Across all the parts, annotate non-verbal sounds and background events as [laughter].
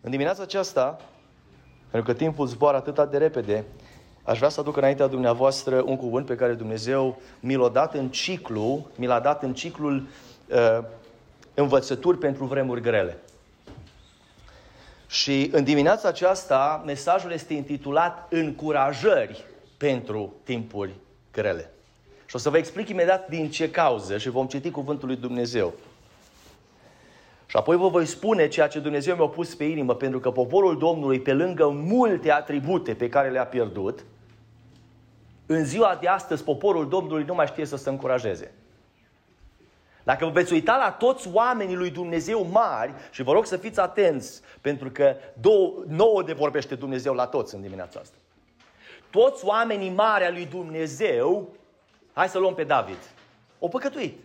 În dimineața aceasta, pentru că timpul zboară atât de repede, aș vrea să aduc înaintea dumneavoastră un cuvânt pe care Dumnezeu mi l-a dat în ciclu, mi l-a dat în ciclul uh, învățături pentru vremuri grele. Și în dimineața aceasta, mesajul este intitulat Încurajări pentru timpuri grele. Și o să vă explic imediat din ce cauză și vom citi cuvântul lui Dumnezeu. Și apoi vă voi spune ceea ce Dumnezeu mi-a pus pe inimă, pentru că poporul Domnului, pe lângă multe atribute pe care le-a pierdut, în ziua de astăzi poporul Domnului nu mai știe să se încurajeze. Dacă vă veți uita la toți oamenii lui Dumnezeu mari, și vă rog să fiți atenți, pentru că două, nouă de vorbește Dumnezeu la toți în dimineața asta. Toți oamenii mari al lui Dumnezeu, hai să luăm pe David, o păcătuit.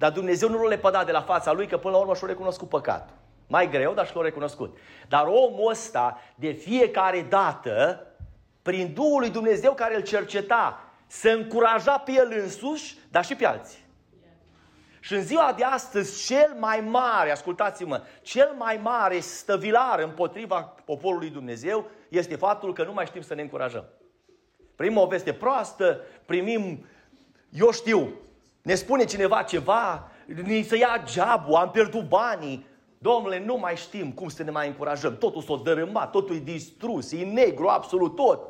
Dar Dumnezeu nu l-a lepădat de la fața lui, că până la urmă și-a recunoscut păcatul. Mai greu, dar și l-a recunoscut. Dar omul ăsta, de fiecare dată, prin Duhul lui Dumnezeu care îl cerceta, se încuraja pe el însuși, dar și pe alții. Și în ziua de astăzi, cel mai mare, ascultați-mă, cel mai mare stăvilar împotriva poporului Dumnezeu este faptul că nu mai știm să ne încurajăm. Primim o veste proastă, primim, eu știu, ne spune cineva ceva, ni se ia geabul, am pierdut banii. Domnule, nu mai știm cum să ne mai încurajăm. Totul s-a dărâmat, totul e distrus, e negru, absolut tot.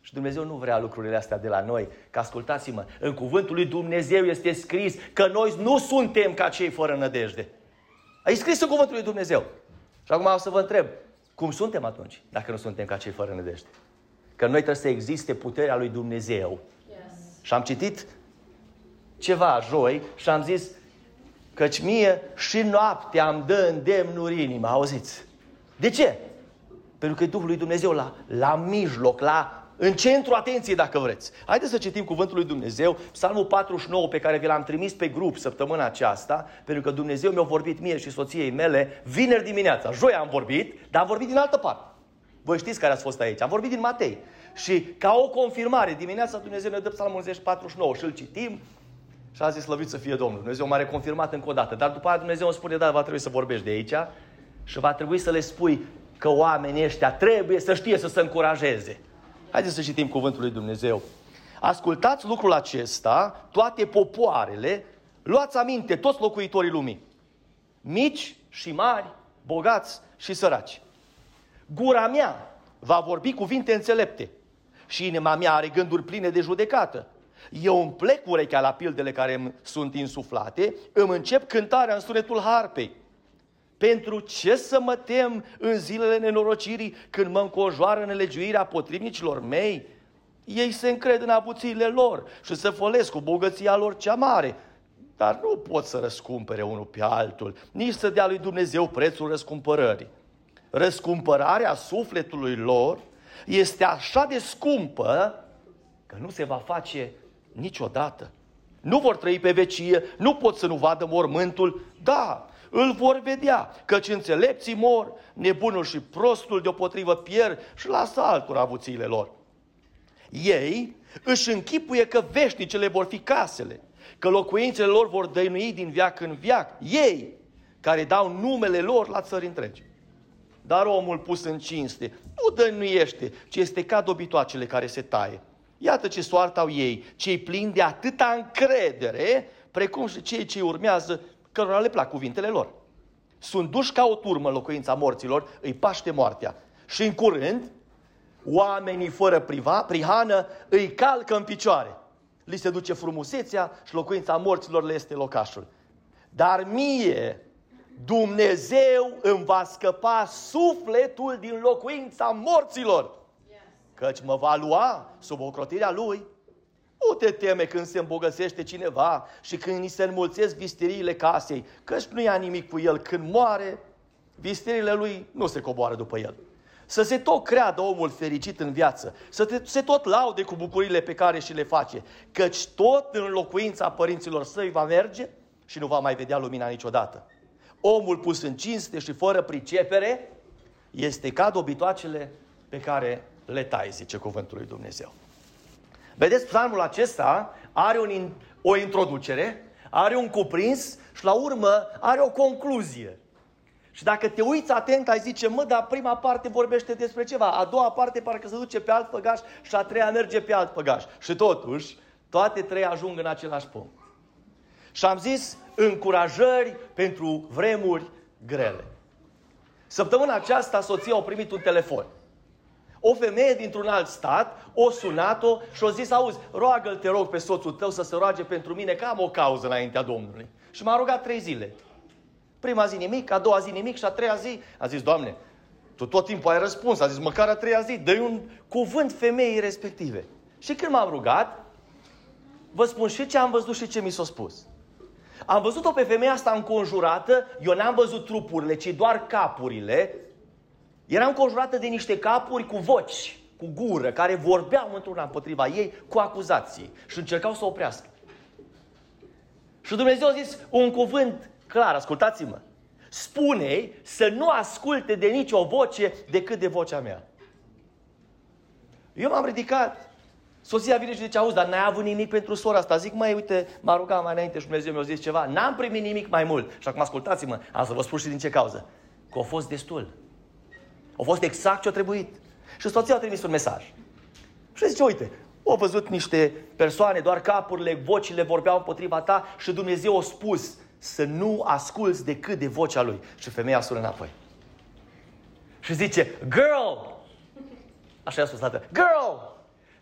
Și Dumnezeu nu vrea lucrurile astea de la noi. Că ascultați-mă, în cuvântul lui Dumnezeu este scris că noi nu suntem ca cei fără nădejde. A scris în cuvântul lui Dumnezeu. Și acum o să vă întreb, cum suntem atunci, dacă nu suntem ca cei fără nădejde? Că noi trebuie să existe puterea lui Dumnezeu. Yes. Și am citit ceva joi și am zis căci mie și noaptea îmi dă îndemnuri inima, auziți? De ce? Pentru că e Duhul lui Dumnezeu la, la mijloc, la în centru atenției, dacă vreți. Haideți să citim cuvântul lui Dumnezeu, Psalmul 49 pe care vi l-am trimis pe grup săptămâna aceasta, pentru că Dumnezeu mi-a vorbit mie și soției mele vineri dimineața. Joi am vorbit, dar am vorbit din altă parte. Voi știți care ați fost aici. Am vorbit din Matei. Și ca o confirmare, dimineața Dumnezeu ne dă Psalmul 49 și îl citim și a zis slăvit să fie Domnul. Dumnezeu m-a reconfirmat încă o dată. Dar după aceea Dumnezeu îmi spune, da, va trebui să vorbești de aici și va trebui să le spui că oamenii ăștia trebuie să știe să se încurajeze. Haideți să citim cuvântul lui Dumnezeu. Ascultați lucrul acesta, toate popoarele, luați aminte, toți locuitorii lumii, mici și mari, bogați și săraci. Gura mea va vorbi cuvinte înțelepte și inima mea are gânduri pline de judecată. Eu îmi plec urechea la pildele care îmi sunt insuflate, îmi încep cântarea în sunetul harpei. Pentru ce să mă tem în zilele nenorocirii când mă încojoară nelegiuirea potrivnicilor mei? Ei se încred în avuțiile lor și se folesc cu bogăția lor cea mare. Dar nu pot să răscumpere unul pe altul, nici să dea lui Dumnezeu prețul răscumpărării. Răscumpărarea sufletului lor este așa de scumpă că nu se va face niciodată. Nu vor trăi pe vecie, nu pot să nu vadă mormântul. Da, îl vor vedea, căci înțelepții mor, nebunul și prostul deopotrivă pierd și lasă altora avuțiile lor. Ei își închipuie că veșnicele vor fi casele, că locuințele lor vor dăinui din viac în viac. Ei, care dau numele lor la țări întregi. Dar omul pus în cinste nu dăinuiește, ci este ca dobitoacele care se taie. Iată ce soartă au ei, cei plini de atâta încredere, precum și cei ce urmează cărora le plac cuvintele lor. Sunt duși ca o turmă în locuința morților, îi paște moartea. Și în curând, oamenii fără priva, prihană îi calcă în picioare. Li se duce frumusețea și locuința morților le este locașul. Dar mie, Dumnezeu îmi va scăpa sufletul din locuința morților. Căci mă va lua sub ocrotirea Lui nu te teme când se îmbogăsește cineva și când îi se înmulțesc visteriile casei, căci nu ia nimic cu el. Când moare, visteriile lui nu se coboară după el. Să se tot creadă omul fericit în viață, să te, se tot laude cu bucurile pe care și le face, căci tot în locuința părinților săi va merge și nu va mai vedea lumina niciodată. Omul pus în cinste și fără pricepere este ca dobitoacele pe care le tai, zice cuvântul lui Dumnezeu. Vedeți, psalmul acesta are un, o introducere, are un cuprins și la urmă are o concluzie. Și dacă te uiți atent, ai zice, mă, dar prima parte vorbește despre ceva, a doua parte parcă se duce pe alt făgaș și a treia merge pe alt făgaș. Și totuși, toate trei ajung în același punct. Și am zis încurajări pentru vremuri grele. Săptămâna aceasta soția a primit un telefon. O femeie dintr-un alt stat o sunat-o și o zis, auzi, roagă-l, te rog, pe soțul tău să se roage pentru mine, că am o cauză înaintea Domnului. Și m-a rugat trei zile. Prima zi nimic, a doua zi nimic și a treia zi a zis, Doamne, tu tot timpul ai răspuns, a zis, măcar a treia zi, dă un cuvânt femeii respective. Și când m-am rugat, vă spun și ce am văzut și ce mi s-a spus. Am văzut-o pe femeia asta înconjurată, eu n-am văzut trupurile, ci doar capurile. Era înconjurată de niște capuri cu voci, cu gură, care vorbeau într-una împotriva ei cu acuzații și încercau să o oprească. Și Dumnezeu a zis un cuvânt clar, ascultați-mă. spune să nu asculte de nicio voce decât de vocea mea. Eu m-am ridicat Soția vine și zice, auzi, dar n-ai avut nimic pentru sora asta. Zic, mai uite, m-a rugat mai înainte și Dumnezeu mi-a zis ceva. N-am primit nimic mai mult. Și acum ascultați-mă, am să vă spun și din ce cauză. Că a fost destul. A fost exact ce a trebuit. Și soția a trimis un mesaj. Și zice, uite, au văzut niște persoane, doar capurile, vocile vorbeau împotriva ta și Dumnezeu a spus să nu asculți decât de vocea lui. Și femeia sună înapoi. Și zice, girl! Așa i-a spus tată. Girl!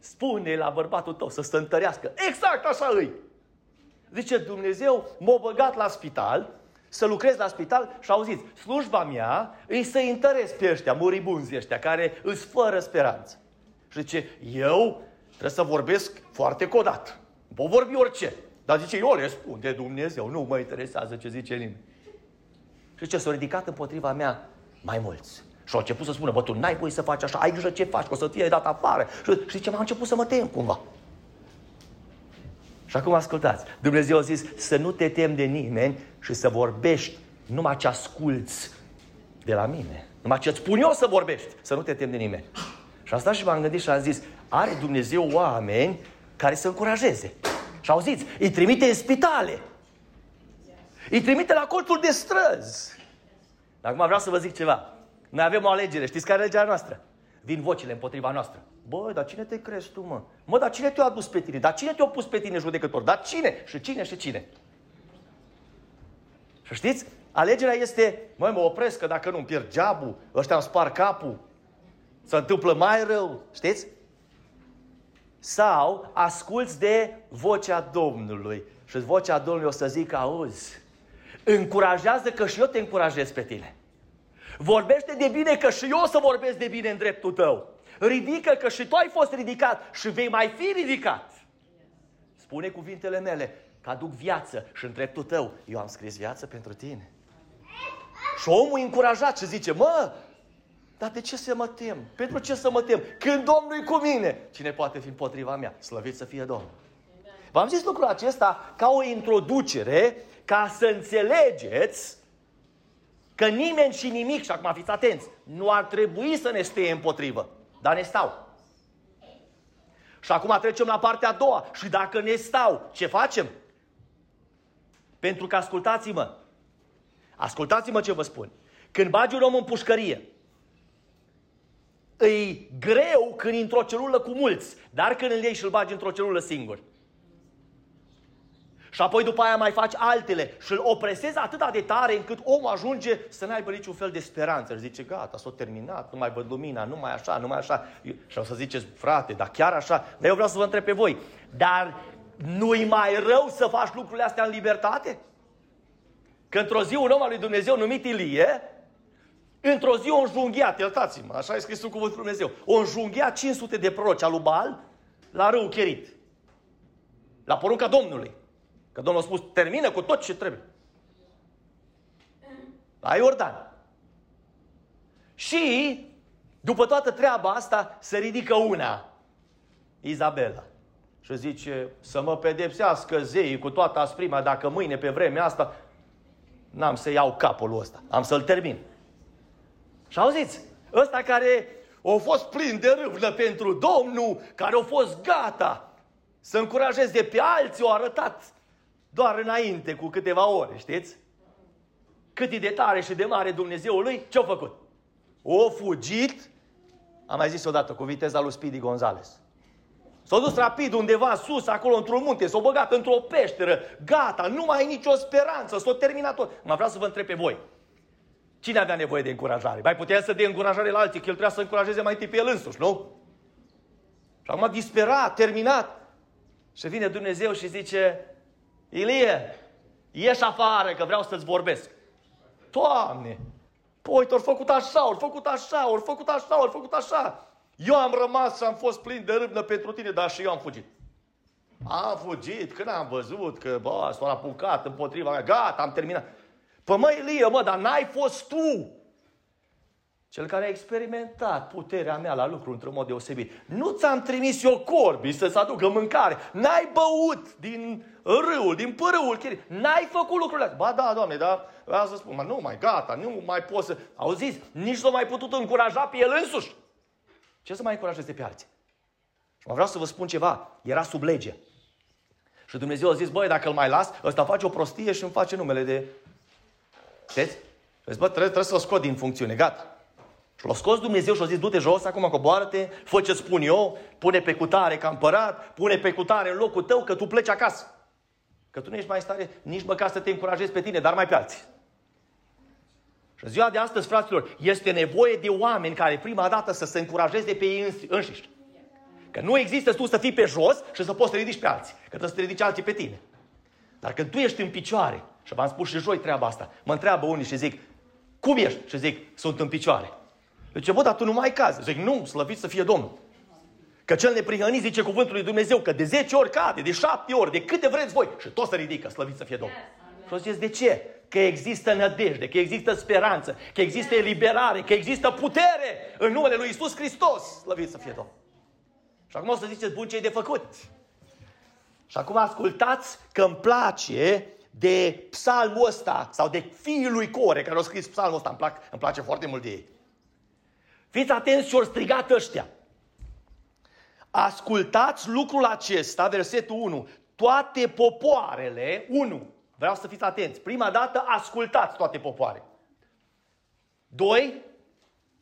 spune la bărbatul tău să se întărească. Exact așa îi. Zice, Dumnezeu m-a băgat la spital, să lucrez la spital și auziți, slujba mea îi să întăresc pe ăștia, muribunzi ăștia, care îți fără speranță. Și zice, eu trebuie să vorbesc foarte codat. Pot vorbi orice. Dar zice, eu le spun de Dumnezeu, nu mă interesează ce zice nimeni. Și ce s-a ridicat împotriva mea mai mulți. Și au început să spună, bă, tu n-ai voie să faci așa, ai grijă ce faci, că o să fie dat afară. Și, și ce m-a început să mă tem cumva. Și acum ascultați, Dumnezeu a zis să nu te tem de nimeni și să vorbești numai ce asculți de la mine. Numai ce îți spun eu să vorbești, să nu te tem de nimeni. Și am stat și m-am gândit și am zis, are Dumnezeu oameni care să încurajeze. Și auziți, îi trimite în spitale. Îi trimite la colțul de străzi. Dar acum vreau să vă zic ceva. Noi avem o alegere. Știți care e legea noastră? Vin vocile împotriva noastră. Bă, dar cine te crezi tu, mă? Mă, dar cine te-a adus pe tine? Dar cine te-a pus pe tine judecător? Dar cine? Și cine și cine? Și știți? Alegerea este, măi, mă opresc, că dacă nu-mi pierd geabul, ăștia îmi spar capul, se întâmplă mai rău, știți? Sau asculți de vocea Domnului și vocea Domnului o să zică, auzi, încurajează că și eu te încurajez pe tine. Vorbește de bine că și eu o să vorbesc de bine în dreptul tău. Ridică că și tu ai fost ridicat și vei mai fi ridicat. Spune cuvintele mele că aduc viață și în dreptul tău eu am scris viață pentru tine. Și omul încurajat și zice, mă, dar de ce să mă tem? Pentru ce să mă tem? Când Domnul e cu mine, cine poate fi împotriva mea? Slăvit să fie Domnul. V-am zis lucrul acesta ca o introducere, ca să înțelegeți Că nimeni și nimic, și acum fiți atenți, nu ar trebui să ne stea împotrivă, dar ne stau. Și acum trecem la partea a doua. Și dacă ne stau, ce facem? Pentru că ascultați-mă, ascultați-mă ce vă spun. Când bagi un om în pușcărie, e greu când într-o celulă cu mulți, dar când îl iei și îl bagi într-o celulă singur. Și apoi după aia mai faci altele și îl opresezi atât de tare încât omul ajunge să n-aibă niciun fel de speranță. Și zice, gata, s-a terminat, nu mai văd lumina, nu mai așa, nu mai așa. Și o să ziceți, frate, dar chiar așa? Dar eu vreau să vă întreb pe voi, dar nu-i mai rău să faci lucrurile astea în libertate? Că într-o zi un om al lui Dumnezeu numit Ilie, într-o zi o înjunghiat, iertați-mă, așa e scris în cuvântul Dumnezeu, o înjunghiat 500 de proroci al lui Baal la râu Cherit. La porunca Domnului. Că Domnul a spus, termină cu tot ce trebuie. La Iordan. Și, după toată treaba asta, se ridică una, Izabela. Și zice, să mă pedepsească zeii cu toată asprima, dacă mâine pe vremea asta n-am să iau capul ăsta, am să-l termin. Și auziți, ăsta care a fost plin de râvnă pentru Domnul, care a fost gata să încurajeze de pe alții, o arătat doar înainte, cu câteva ore, știți? cât e de tare și de mare Dumnezeul lui, ce-a făcut? O fugit, am mai zis odată, cu viteza lui Speedy Gonzales. S-a dus rapid undeva sus, acolo într-un munte, s-a băgat într-o peșteră, gata, nu mai e nicio speranță, s-a terminat tot. Mă vreau să vă întreb pe voi. Cine avea nevoie de încurajare? Mai putea să dea încurajare la alții, că el trebuia să încurajeze mai întâi pe el însuși, nu? Și acum disperat, terminat. Și vine Dumnezeu și zice, Ilie, ieși afară că vreau să-ți vorbesc. Doamne, păi, ori făcut așa, ori făcut așa, ori făcut așa, ori făcut așa. Eu am rămas și am fost plin de râbnă pentru tine, dar și eu am fugit. Am fugit, când am văzut că, bă, s-a apucat împotriva mea, gata, am terminat. Păi mă, Ilie, mă, dar n-ai fost tu cel care a experimentat puterea mea la lucru într-un mod deosebit. Nu ți-am trimis eu corbi să-ți aducă mâncare. N-ai băut din râul, din părâul chirii. N-ai făcut lucrurile astea. Ba da, Doamne, da, vreau să spun, nu mai gata, nu mai pot să... Auziți, nici nu mai putut încuraja pe el însuși. Ce să mai încurajeze pe alții? Și mă vreau să vă spun ceva. Era sub lege. Și Dumnezeu a zis, băi, dacă îl mai las, ăsta face o prostie și îmi face numele de... Știți? Și zis, bă, trebuie, trebuie să o scot din funcțiune, gata. Și l-a scos Dumnezeu și a zis, du-te jos, acum coboară-te, fă ce spun eu, pune pe cutare ca împărat, pune pe cutare în locul tău, că tu pleci acasă. Că tu nu ești mai stare nici măcar să te încurajezi pe tine, dar mai pe alții. Și ziua de astăzi, fraților, este nevoie de oameni care prima dată să se încurajeze pe ei înșiși. Că nu există tu să fii pe jos și să poți să ridici pe alții. Că trebuie să te ridici alții pe tine. Dar când tu ești în picioare, și v-am spus și joi treaba asta, mă întreabă unii și zic, cum ești? Și zic, sunt în picioare. Zice, bă, dar tu nu mai cazi. Zic, nu, slăvit să fie Domnul. Că cel neprihănit zice cuvântul lui Dumnezeu că de 10 ori cade, de 7 ori, de câte vreți voi și tot se ridică, slăvit să fie Domnul. Și o zis, de ce? Că există nădejde, că există speranță, că există eliberare, că există putere în numele lui Isus Hristos, slăvit să fie Domnul. Și acum o să ziceți, bun, ce de făcut? Și acum ascultați că îmi place de psalmul ăsta, sau de fiul lui Core, care a scris psalmul ăsta, îmi, plac, îmi place foarte mult de ei. Fiți atenți și-au strigat ăștia. Ascultați lucrul acesta, versetul 1. Toate popoarele, 1. Vreau să fiți atenți. Prima dată, ascultați toate popoare. Doi,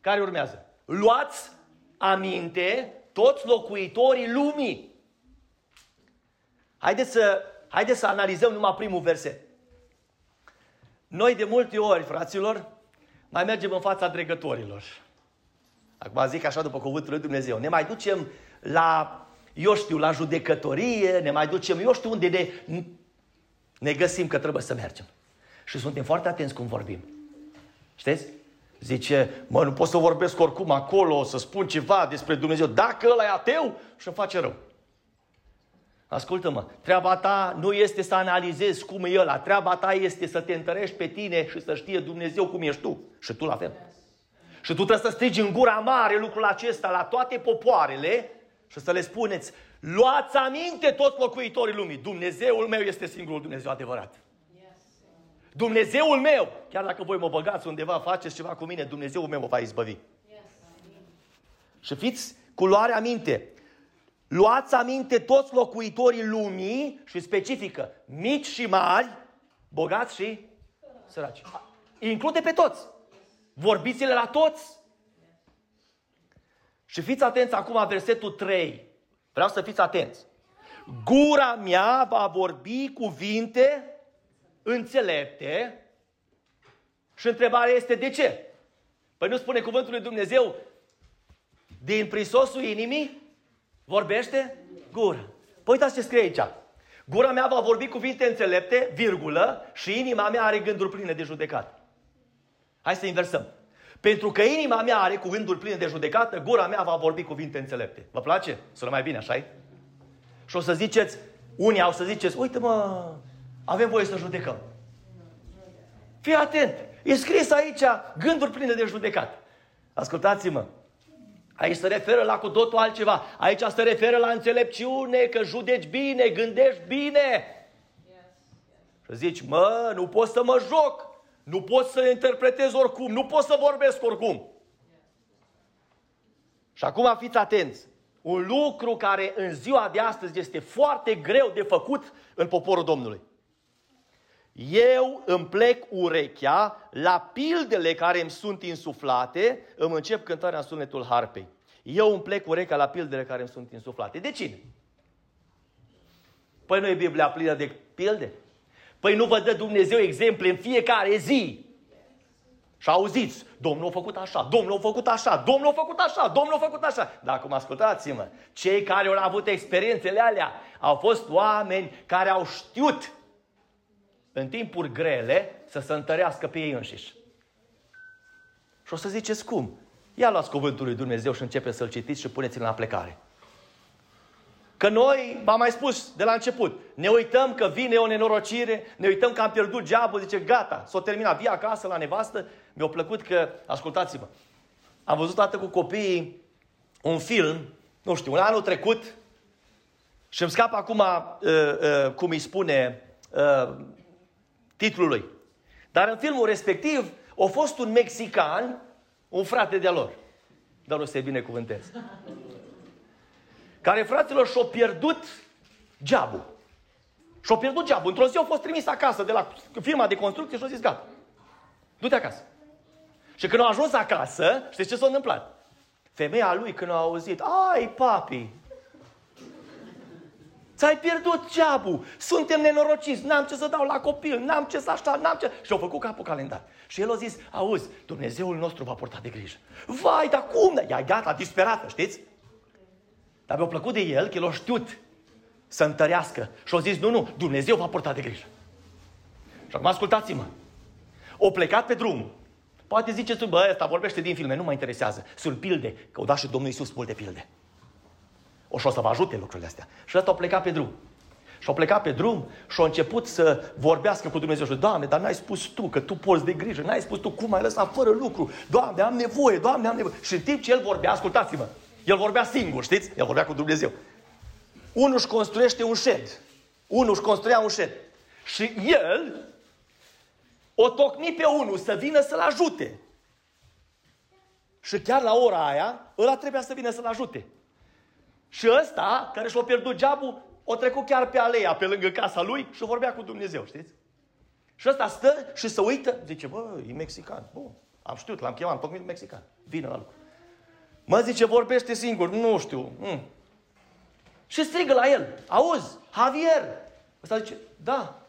care urmează? Luați aminte toți locuitorii lumii. Haideți să, haideți să analizăm numai primul verset. Noi de multe ori, fraților, mai mergem în fața dregătorilor. Acum zic așa după cuvântul lui Dumnezeu. Ne mai ducem la, eu știu, la judecătorie, ne mai ducem, eu știu unde ne, ne găsim că trebuie să mergem. Și suntem foarte atenți cum vorbim. Știți? Zice, mă, nu pot să vorbesc oricum acolo, să spun ceva despre Dumnezeu. Dacă ăla e ateu, și îmi face rău. Ascultă-mă, treaba ta nu este să analizezi cum e ăla, treaba ta este să te întărești pe tine și să știe Dumnezeu cum ești tu. Și tu la fel. Și tu trebuie să strigi în gura mare lucrul acesta la toate popoarele și să le spuneți, luați aminte toți locuitorii lumii, Dumnezeul meu este singurul Dumnezeu adevărat. Dumnezeul meu, chiar dacă voi mă băgați undeva, faceți ceva cu mine, Dumnezeul meu mă va izbăvi. Și fiți cu luare aminte. Luați aminte toți locuitorii lumii și specifică mici și mari, bogați și săraci. Include pe toți. Vorbiți-le la toți. Și fiți atenți acum versetul 3. Vreau să fiți atenți. Gura mea va vorbi cuvinte înțelepte și întrebarea este de ce? Păi nu spune cuvântul lui Dumnezeu din prisosul inimii vorbește gura. Păi uitați ce scrie aici. Gura mea va vorbi cuvinte înțelepte, virgulă, și inima mea are gânduri pline de judecat. Hai să inversăm. Pentru că inima mea are cuvântul plin de judecată, gura mea va vorbi cuvinte înțelepte. Vă place? Sună mai bine, așa Și o să ziceți, unii au să ziceți, uite mă, avem voie să judecăm. Fii atent, e scris aici gânduri pline de judecat. Ascultați-mă, Aici se referă la cu totul altceva. Aici se referă la înțelepciune, că judeci bine, gândești bine. Și zici, mă, nu pot să mă joc. Nu pot să interpretez oricum, nu pot să vorbesc oricum. Și acum fiți atenți. Un lucru care în ziua de astăzi este foarte greu de făcut în poporul Domnului. Eu îmi plec urechea la pildele care îmi sunt insuflate, îmi încep cântarea în sunetul harpei. Eu îmi plec urechea la pildele care îmi sunt insuflate. De cine? Păi nu e Biblia plină de pilde? Păi nu vă dă Dumnezeu exemple în fiecare zi? Și auziți, Domnul a făcut așa, Domnul a făcut așa, Domnul a făcut așa, Domnul a făcut așa. Dar acum ascultați-mă, cei care au avut experiențele alea au fost oameni care au știut în timpuri grele să se întărească pe ei înșiși. Și o să ziceți cum? Ia luați cuvântul lui Dumnezeu și începe să-l citiți și puneți-l în aplicare. Că noi, v-am mai spus de la început, ne uităm că vine o nenorocire, ne uităm că am pierdut geabul, zice gata, s-o terminat, vii acasă la nevastă. Mi-a plăcut că, ascultați-mă, am văzut toată cu copiii un film, nu știu, un anul trecut și îmi scap acum, uh, uh, cum îi spune, uh, titlul lui. Dar în filmul respectiv a fost un mexican, un frate de-a lor. Dar o să-i binecuvântez care, fraților, și-au pierdut geabul. Și-au pierdut geabul. Într-o zi au fost trimis acasă de la firma de construcție și au zis, gata, du-te acasă. Și când au ajuns acasă, știți ce s-a întâmplat? Femeia lui când a auzit, ai papi, Ți-ai pierdut geabul, suntem nenorociți, n-am ce să dau la copil, n-am ce să așa, n-am ce... Și au făcut capul calendar. Și el a zis, auzi, Dumnezeul nostru va purta de grijă. Vai, dar cum? Ea gata, disperată, știți? Dar mi-a plăcut de el că el a știut să întărească. Și a zis, nu, nu, Dumnezeu va purta de grijă. Și acum ascultați-mă. O plecat pe drum. Poate ziceți, bă, ăsta vorbește din filme, nu mă interesează. Sunt pilde, că o dat și Domnul Iisus multe pilde. O și o să vă ajute lucrurile astea. Și ăsta a plecat pe drum. Și a plecat pe drum și a început să vorbească cu Dumnezeu. Și Doamne, dar n-ai spus Tu că Tu porți de grijă. N-ai spus Tu cum ai lăsat fără lucru. Doamne, am nevoie, Doamne, am nevoie. Și în timp ce el vorbea, ascultați-mă, el vorbea singur, știți? El vorbea cu Dumnezeu. Unul își construiește un șed. Unul își construia un șed. Și el o tocmi pe unul să vină să-l ajute. Și chiar la ora aia, ăla trebuia să vină să-l ajute. Și ăsta, care și-a pierdut geabul, o trecut chiar pe aleia, pe lângă casa lui și vorbea cu Dumnezeu, știți? Și ăsta stă și se uită, zice, bă, e mexican. Bun, am știut, l-am chemat, am tocmit mexican. Vine la lucru. Mă zice, vorbește singur, nu știu. Mm. Și strigă la el, auzi, Javier. Ăsta zice, da.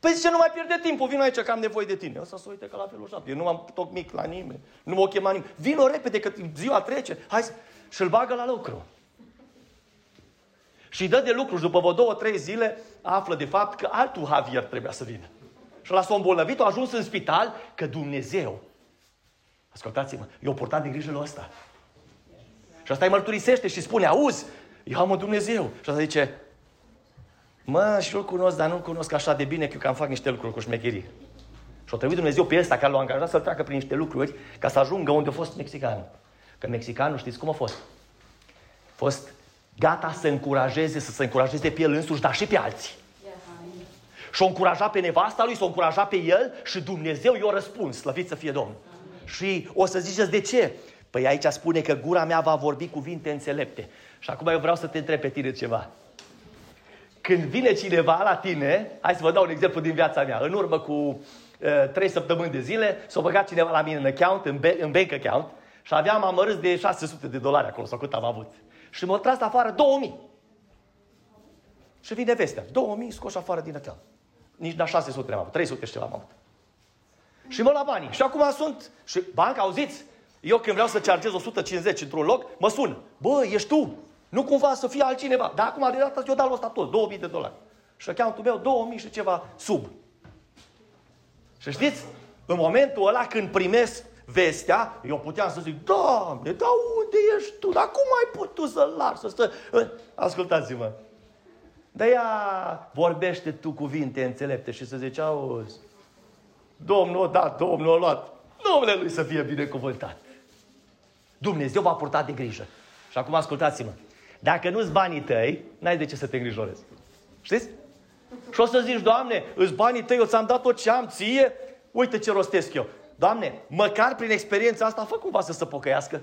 Păi zice, nu mai pierde timpul, vin aici că am nevoie de tine. Ăsta să uite ca la felul șapte. Eu nu m-am mic la nimeni, nu m-o chema nimeni. Vino repede că ziua trece. Hai și-l bagă la lucru. Și dă de lucru și după vreo două, trei zile află de fapt că altul Javier trebuia să vină. Și la s-a îmbolnăvit, a ajuns în spital că Dumnezeu, ascultați-mă, i-a purtat de grijă la ăsta. Și asta îi mărturisește și spune, auzi, eu am un Dumnezeu. Și asta zice, mă, și eu cunosc, dar nu cunosc așa de bine că eu cam fac niște lucruri cu șmecherie. Și o trebuit Dumnezeu pe ăsta care l-a angajat să treacă prin niște lucruri ca să ajungă unde a fost mexicanul. Că mexicanul, știți cum a fost? A fost gata să încurajeze, să se încurajeze pe el însuși, dar și pe alții. Și o încuraja pe nevasta lui, s-o încuraja pe el și Dumnezeu i-a răspuns, slăvit să fie Domnul. Și o să ziceți de ce? Păi aici spune că gura mea va vorbi cuvinte înțelepte. Și acum eu vreau să te întreb pe tine ceva. Când vine cineva la tine, hai să vă dau un exemplu din viața mea. În urmă cu uh, trei săptămâni de zile, s-a băgat cineva la mine în account, în, be- în bank account, și aveam amărâți de 600 de dolari acolo, sau cât am avut. Și m-a tras afară 2000. Și vine vestea. 2000 scoși afară din account. Nici la 600 am avut. 300 și ceva am avut. Și mă la banii. Și acum sunt... Și banca, auziți? Eu când vreau să chargez 150 într-un loc, mă sună. Bă, ești tu? Nu cumva să fie altcineva. Dar acum de data eu dau ăsta tot, 2000 de dolari. Și accountul meu 2000 și ceva sub. Și știți, în momentul ăla când primesc vestea, eu puteam să zic, Doamne, dar unde ești tu? Dar cum ai putut să-l lași să stă? Ascultați-mă. De ea vorbește tu cuvinte înțelepte și să zici, auzi, Domnul a dat, Domnul a luat. Numele Lui să fie binecuvântat. Dumnezeu va purta de grijă. Și acum ascultați-mă. Dacă nu-ți banii tăi, n-ai de ce să te îngrijorezi. Știți? Și o să zici, Doamne, îți banii tăi, eu ți-am dat tot ce am ție, uite ce rostesc eu. Doamne, măcar prin experiența asta, fă cumva să se pocăiască.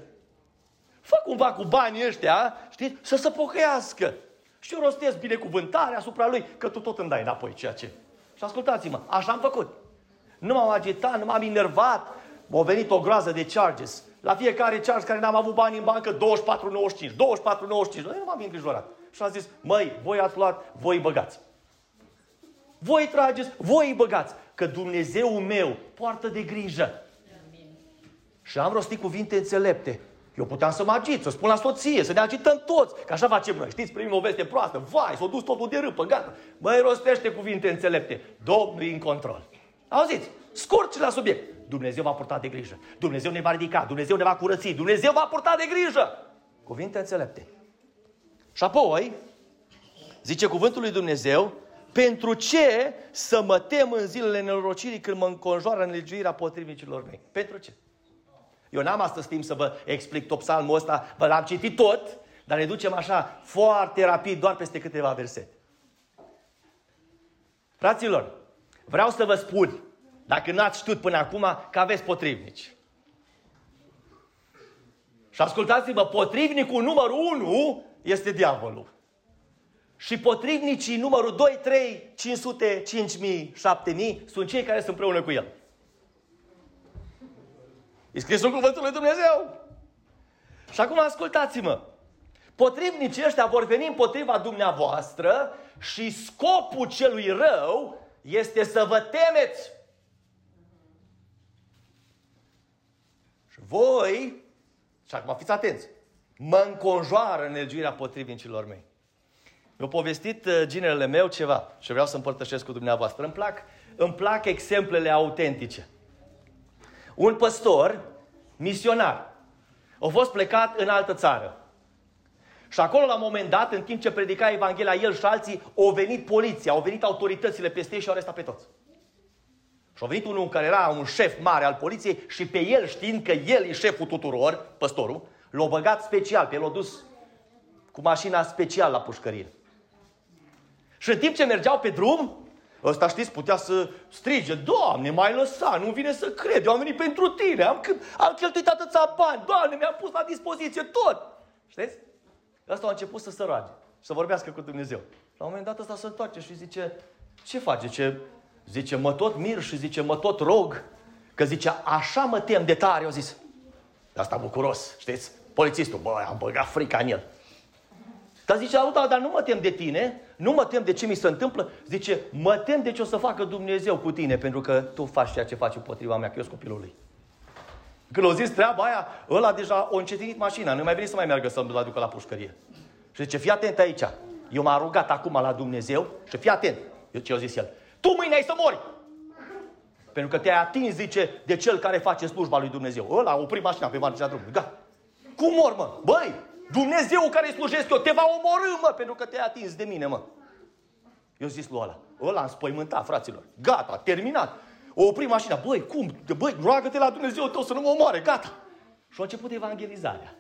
Fă cumva cu banii ăștia, știți, să se pocăiască. Și eu rostesc binecuvântare asupra lui, că tu tot îmi dai înapoi ceea ce Și ascultați-mă, așa am făcut. Nu m-am agitat, nu m-am enervat, m-a venit o groază de charges. La fiecare charge care n-am avut bani în bancă, 24,95, 24,95. Nu m-am îngrijorat. Și am zis, măi, voi ați luat, voi băgați. Voi trageți, voi îi băgați. Că Dumnezeu meu poartă de grijă. Și am rostit cuvinte înțelepte. Eu puteam să mă agit, să spun la soție, să ne agităm toți. Că așa facem noi. Știți, primim o veste proastă. Vai, s-a dus totul de râpă, gata. Măi, rostește cuvinte înțelepte. Domnul e în control. Auziți? Scurt și la subiect. Dumnezeu va purta de grijă. Dumnezeu ne va ridica. Dumnezeu ne va curăți. Dumnezeu va purta de grijă. Cuvinte înțelepte. Și apoi, zice cuvântul lui Dumnezeu, pentru ce să mă tem în zilele nenorocirii când mă înconjoară nelegiuirea potrivnicilor mei? Pentru ce? Eu n-am astăzi timp să vă explic tot psalmul ăsta, vă l-am citit tot, dar ne ducem așa foarte rapid, doar peste câteva versete. Fraților, vreau să vă spun, dacă n-ați știut până acum, că aveți potrivnici. Și ascultați-vă, potrivnicul numărul 1 este diavolul. Și potrivnicii numărul 2, 3, 500, 5000, 7000 sunt cei care sunt împreună cu el. E scris în cuvântul lui Dumnezeu. Și acum ascultați-mă. Potrivnicii ăștia vor veni împotriva dumneavoastră și scopul celui rău este să vă temeți. Voi, și acum fiți atenți, mă înconjoară înelgiuirea potrivnicilor mei. Mi-a povestit uh, ginerele meu ceva și vreau să împărtășesc cu dumneavoastră. Îmi plac, îmi plac exemplele autentice. Un păstor, misionar, a fost plecat în altă țară. Și acolo, la un moment dat, în timp ce predica Evanghelia el și alții, au venit poliția, au venit autoritățile peste ei și au arestat pe toți. Și a venit unul care era un șef mare al poliției și pe el, știind că el e șeful tuturor, păstorul, l-a băgat special, pe el l-a dus cu mașina special la pușcărie. Și în timp ce mergeau pe drum, ăsta știți, putea să strige, Doamne, mai lăsa, nu vine să cred, eu am venit pentru tine, am, am cheltuit atâția bani, Doamne, mi-am pus la dispoziție tot. Știți? Ăsta a început să se roage, să vorbească cu Dumnezeu. La un moment dat ăsta se întoarce și zice, ce face? Ce? Zice, mă tot mir și zice, mă tot rog, că zice, așa mă tem de tare, eu zis. Asta bucuros, știți? Polițistul, bă, am băgat frica în el. Dar zice, auta, dar nu mă tem de tine, nu mă tem de ce mi se întâmplă, zice, mă tem de ce o să facă Dumnezeu cu tine, pentru că tu faci ceea ce faci împotriva mea, că eu sunt copilul lui. Când o zis treaba aia, ăla deja o încetinit mașina, nu mai vine să mai meargă să-mi aducă la pușcărie. Și zice, fii atent aici. Eu m-am rugat acum la Dumnezeu și fii atent. Eu ce a zis el? Tu mâine ai să mori! Pentru că te-ai atins, zice, de cel care face slujba lui Dumnezeu. Ăla a oprit mașina pe marginea drumului. Gata. Cum mor, mă? Băi, Dumnezeu care slujesc eu te va omorâ, mă, pentru că te-ai atins de mine, mă. Eu zis lui ăla, ăla am spăimântat, fraților. Gata, terminat. O opri mașina. Băi, cum? Băi, roagă-te la Dumnezeu tău să nu mă omoare. Gata. Și a început evangelizarea.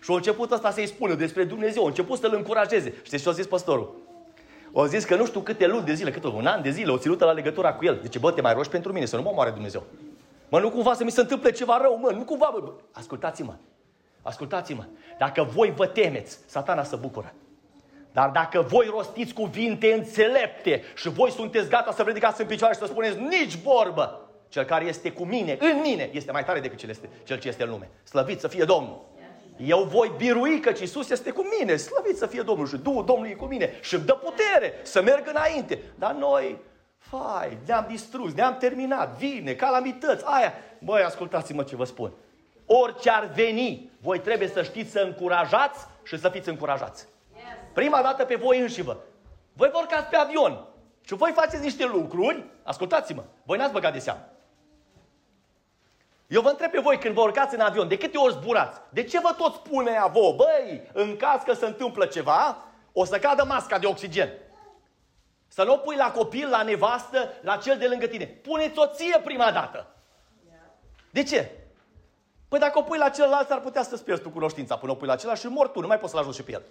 Și a început asta să-i spună despre Dumnezeu. A început să-l încurajeze. Știți ce a zis păstorul? O zis că nu știu câte luni de zile, cât un an de zile, o ținută la legătura cu el. Zice, bă, te mai rogi pentru mine, să nu mă omoare Dumnezeu. Mă, nu cumva să mi se întâmple ceva rău, mă, nu cumva, bă. Ascultați-mă, ascultați-mă. Dacă voi vă temeți, satana să bucură. Dar dacă voi rostiți cuvinte înțelepte și voi sunteți gata să vă ridicați în picioare și să spuneți nici vorbă, cel care este cu mine, în mine, este mai tare decât cel, este, cel ce este în lume. Slăvit să fie Domnul! Eu voi birui că Iisus este cu mine, slăvit să fie Domnul și Duhul Domnului e cu mine și îmi dă putere să merg înainte. Dar noi, fai, ne-am distrus, ne-am terminat, vine, calamități, aia. Băi, ascultați-mă ce vă spun. Orice ar veni, voi trebuie să știți să încurajați și să fiți încurajați. Prima dată pe voi înșivă. Voi vă urcați pe avion și voi faceți niște lucruri, ascultați-mă, voi n-ați băgat de seamă. Eu vă întreb pe voi când vă urcați în avion, de câte ori zburați? De ce vă tot spune a voi, băi, în caz că se întâmplă ceva, o să cadă masca de oxigen. Să nu o pui la copil, la nevastă, la cel de lângă tine. Puneți-o ție prima dată. De ce? Păi dacă o pui la celălalt, ar putea să-ți pierzi tu cunoștința până o pui la celălalt și mor tu, nu mai poți să-l ajuți și pe el.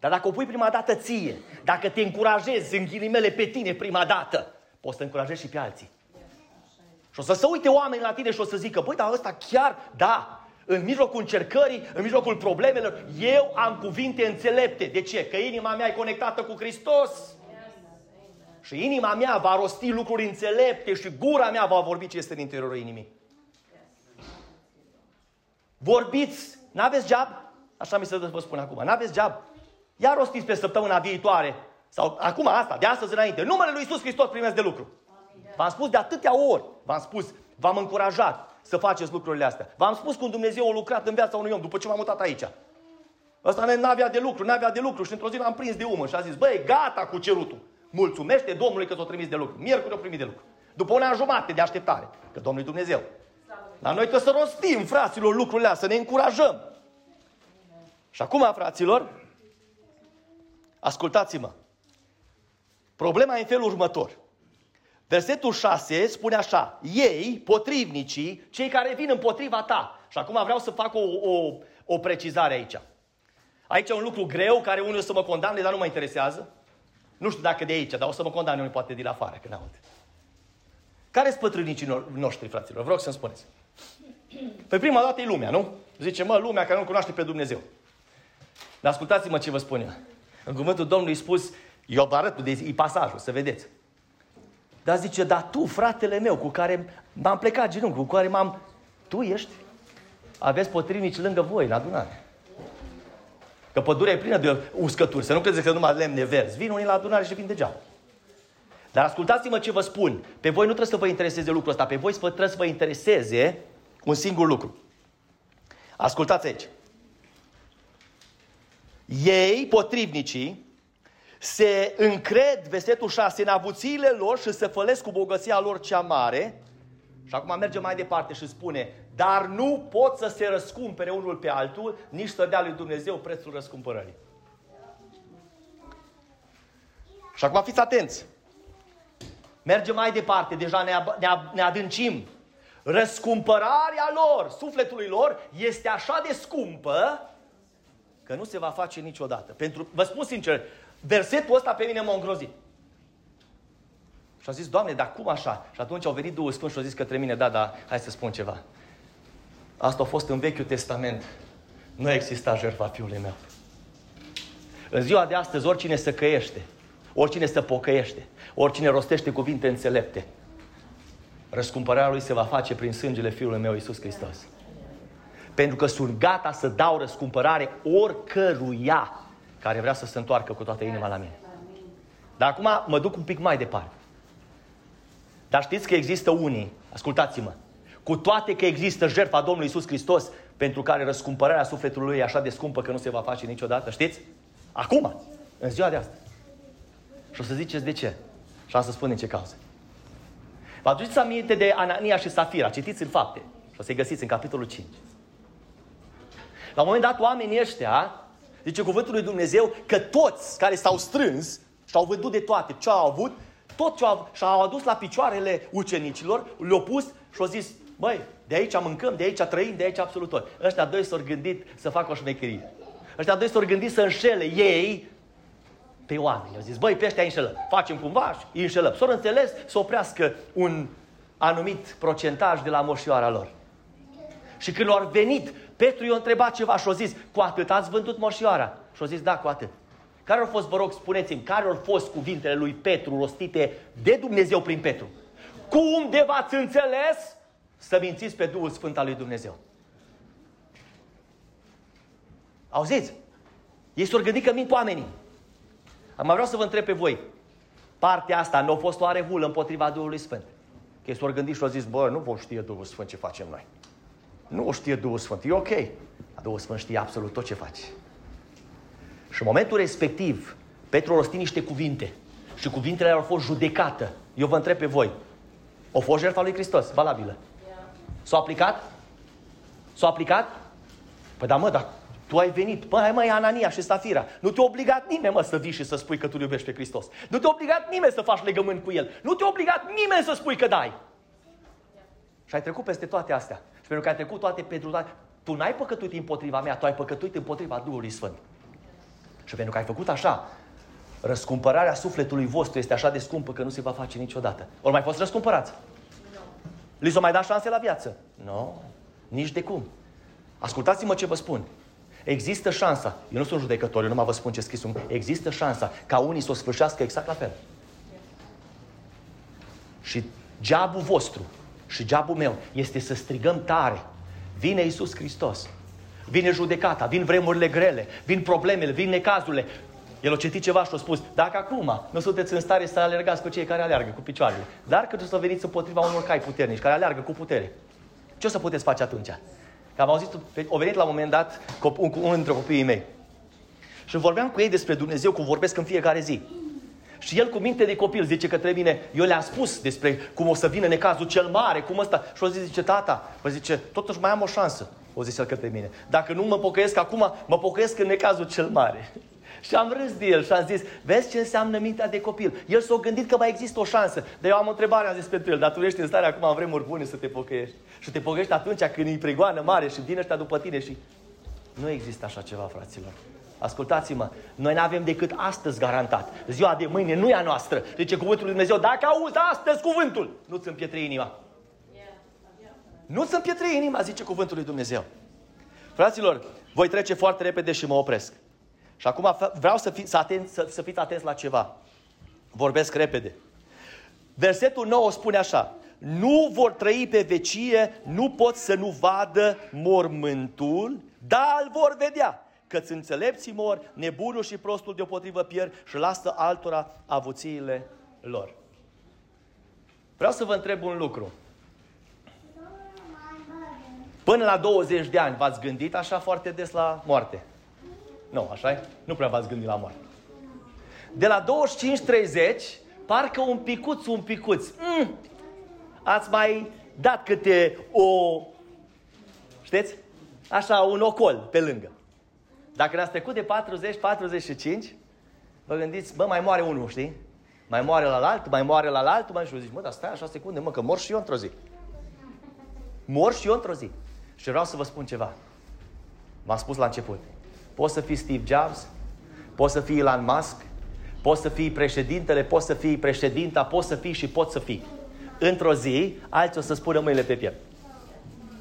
Dar dacă o pui prima dată ție, dacă te încurajezi în ghilimele pe tine prima dată, poți să încurajezi și pe alții. Și o să se uite oamenii la tine și o să zică, băi, dar ăsta chiar, da, în mijlocul încercării, în mijlocul problemelor, eu am cuvinte înțelepte. De ce? Că inima mea e conectată cu Hristos. Și inima mea va rosti lucruri înțelepte și gura mea va vorbi ce este în interiorul inimii. Vorbiți, n-aveți job? Așa mi se dă să vă spun acum, n-aveți job? Ia rostiți pe săptămâna viitoare, sau acum asta, de astăzi înainte, numele lui Isus Hristos primesc de lucru. V-am spus de atâtea ori, v-am spus, v-am încurajat să faceți lucrurile astea. V-am spus cum Dumnezeu a lucrat în viața unui om după ce m-am mutat aici. Ăsta n-avea de lucru, n-avea de lucru și într-o zi l-am prins de umă și a zis, băi, gata cu cerutul. Mulțumește Domnului că s-a trimis de lucru. Miercuri o primit de lucru. După una jumate de așteptare. Că Domnul e Dumnezeu. La noi trebuie să rostim, fraților, lucrurile astea, să ne încurajăm. Și acum, fraților, ascultați-mă. Problema e în felul următor. Versetul 6 spune așa, ei, potrivnicii, cei care vin împotriva ta. Și acum vreau să fac o, o, o precizare aici. Aici e un lucru greu care unul să mă condamne, dar nu mă interesează. Nu știu dacă de aici, dar o să mă condamne unul poate din afară, când aud. Care sunt pătrânicii noștri, fraților? Vreau să-mi spuneți. Pe prima dată e lumea, nu? Zice, mă, lumea care nu cunoaște pe Dumnezeu. Dar ascultați-mă ce vă spun eu. În cuvântul Domnului spus, eu vă arăt de e pasajul, să vedeți. Dar zice, dar tu, fratele meu, cu care m-am plecat genunchi, cu care m-am... Tu ești? Aveți potrivnici lângă voi, în adunare. Că pădurea e plină de uscături. Să nu credeți că numai lemne verzi. Vin unii la adunare și vin degeaba. Dar ascultați-mă ce vă spun. Pe voi nu trebuie să vă intereseze lucrul ăsta. Pe voi trebuie să vă intereseze un singur lucru. Ascultați aici. Ei, potrivnicii, se încred, versetul 6, în avuțiile lor și se fălesc cu bogăția lor cea mare. Și acum merge mai departe și spune, dar nu pot să se răscumpere unul pe altul, nici să dea lui Dumnezeu prețul răscumpărării. Și acum fiți atenți. Merge mai departe, deja ne, ne, ne adâncim. Răscumpărarea lor, sufletului lor, este așa de scumpă că nu se va face niciodată. Pentru, vă spun sincer, versetul ăsta pe mine m-a îngrozit. Și a zis, Doamne, dar cum așa? Și atunci au venit Duhul Sfânt și au zis către mine, da, da, hai să spun ceva. Asta a fost în Vechiul Testament. Nu exista jertfa fiului meu. În ziua de astăzi, oricine se căiește, oricine se pocăiește, oricine rostește cuvinte înțelepte, răscumpărarea lui se va face prin sângele Fiului meu, Iisus Hristos. Pentru că sunt gata să dau răscumpărare oricăruia care vrea să se întoarcă cu toată inima la mine. Dar acum mă duc un pic mai departe. Dar știți că există unii, ascultați-mă, cu toate că există jertfa Domnului Isus Hristos, pentru care răscumpărarea sufletului lui e așa de scumpă că nu se va face niciodată, știți? Acum, în ziua de astăzi. Și o să ziceți de ce. Și am să spun din ce cauze. Vă aduceți aminte de Anania și Safira, citiți în fapte. Și o să-i găsiți în capitolul 5. La un moment dat, oamenii ăștia, zice cuvântul lui Dumnezeu, că toți care s-au strâns și au văzut de toate ce au avut, tot ce au, și-au adus la picioarele ucenicilor, le-au pus și au zis, băi, de aici mâncăm, de aici trăim, de aici absolut tot. Ăștia doi s-au gândit să facă o șmecherie. Ăștia doi s-au gândit să înșele ei pe oameni. Au zis, băi, pe ăștia înșelăm. Facem cumva și îi înșelăm. S-au înțeles să oprească un anumit procentaj de la moșioara lor. Și când au venit, Petru i-a întrebat ceva și a zis, cu atât ați vândut moșioara? Și a zis, da, cu atât. Care au fost, vă rog, spuneți-mi, care au fost cuvintele lui Petru rostite de Dumnezeu prin Petru? Cum de v-ați înțeles să mințiți pe Duhul Sfânt al lui Dumnezeu? Auziți? Ei s-au gândit că mint oamenii. Acum vreau să vă întreb pe voi. Partea asta nu a fost oare hulă împotriva Duhului Sfânt? Că ei s-au gândit și au zis, bă, nu vă știe Duhul Sfânt ce facem noi. Nu o știe Duhul Sfânt, e ok. Dar Duhul Sfânt știe absolut tot ce faci. Și în momentul respectiv, Petru a rostit niște cuvinte. Și cuvintele au fost judecată. Eu vă întreb pe voi. O fost jertfa lui Hristos, valabilă. S-a aplicat? S-a aplicat? Păi da mă, dar tu ai venit, bă, hai măi, Anania și Safira. Nu te-a obligat nimeni, mă, să vii și să spui că tu iubești pe Hristos. Nu te-a obligat nimeni să faci legământ cu El. Nu te-a obligat nimeni să spui că dai. Și ai trecut peste toate astea. Și pentru că ai trecut toate pentru toate, tu n-ai păcătuit împotriva mea, tu ai păcătuit împotriva Duhului Sfânt. Și pentru că ai făcut așa, răscumpărarea sufletului vostru este așa de scumpă că nu se va face niciodată. Ori mai fost răscumpărați? Nu. Li s-o mai dat șanse la viață? Nu. Nici de cum. Ascultați-mă ce vă spun. Există șansa, eu nu sunt judecător, eu nu mă vă spun ce scris, există șansa ca unii să o sfârșească exact la fel. Și geabul vostru și geabul meu este să strigăm tare. Vine Iisus Hristos. Vine judecata, vin vremurile grele, vin problemele, vin necazurile. El a citit ceva și a spus, dacă acum nu sunteți în stare să alergați cu cei care alergă cu picioarele, dar că să veniți împotriva unor cai puternici, care alergă cu putere, ce o să puteți face atunci? Că am auzit, a venit la un moment dat un, unul dintre copiii mei. Și vorbeam cu ei despre Dumnezeu, cum vorbesc în fiecare zi. Și el cu minte de copil zice către mine, eu le-am spus despre cum o să vină necazul cel mare, cum ăsta. Și o zi zice, tata, păi zice, totuși mai am o șansă, o zis el către mine. Dacă nu mă pocăiesc acum, mă pocăiesc în necazul cel mare. [laughs] Și am râs de el și am zis, vezi ce înseamnă mintea de copil. El s-a gândit că mai există o șansă. Dar eu am o întrebare, am zis pentru el, dar tu ești în stare acum în vremuri bune să te pocăiești. Și te pocăiești atunci când e pregoană mare și vin ăștia după tine și... Nu există așa ceva, fraților. Ascultați-mă, noi nu avem decât astăzi garantat. Ziua de mâine nu e a noastră. Zice cuvântul lui Dumnezeu, dacă auzi astăzi cuvântul, nu-ți împietri inima. Nu-ți împietri inima, zice cuvântul lui Dumnezeu. Fraților, voi trece foarte repede și mă opresc. Și acum vreau să, fi, să, atent, să, să fiți atenți la ceva. Vorbesc repede. Versetul 9 spune așa. Nu vor trăi pe vecie, nu pot să nu vadă mormântul, dar îl vor vedea. Căți înțelepții mor, nebunul și prostul deopotrivă pierd și lasă altora avuțiile lor. Vreau să vă întreb un lucru. Până la 20 de ani v-ați gândit așa foarte des la moarte? Nu, așa e? Nu prea v-ați gândit la moarte. De la 25-30, parcă un picuț, un picuț. Mm, ați mai dat câte o, știți? Așa, un ocol pe lângă. Dacă ne-ați trecut de 40-45, vă gândiți, bă, mai moare unul, știi? Mai moare la alt, mai moare la alt, mai și zici, mă, dar stai așa secunde, mă, că mor și eu într-o zi. Mor și eu într-o zi. Și vreau să vă spun ceva. M-am spus la început. Poți să fii Steve Jobs, poți să fii Elon Musk, poți să fii președintele, poți să fii președinta, poți să fii și poți să fii. Într-o zi, alții o să spună mâinile pe piept.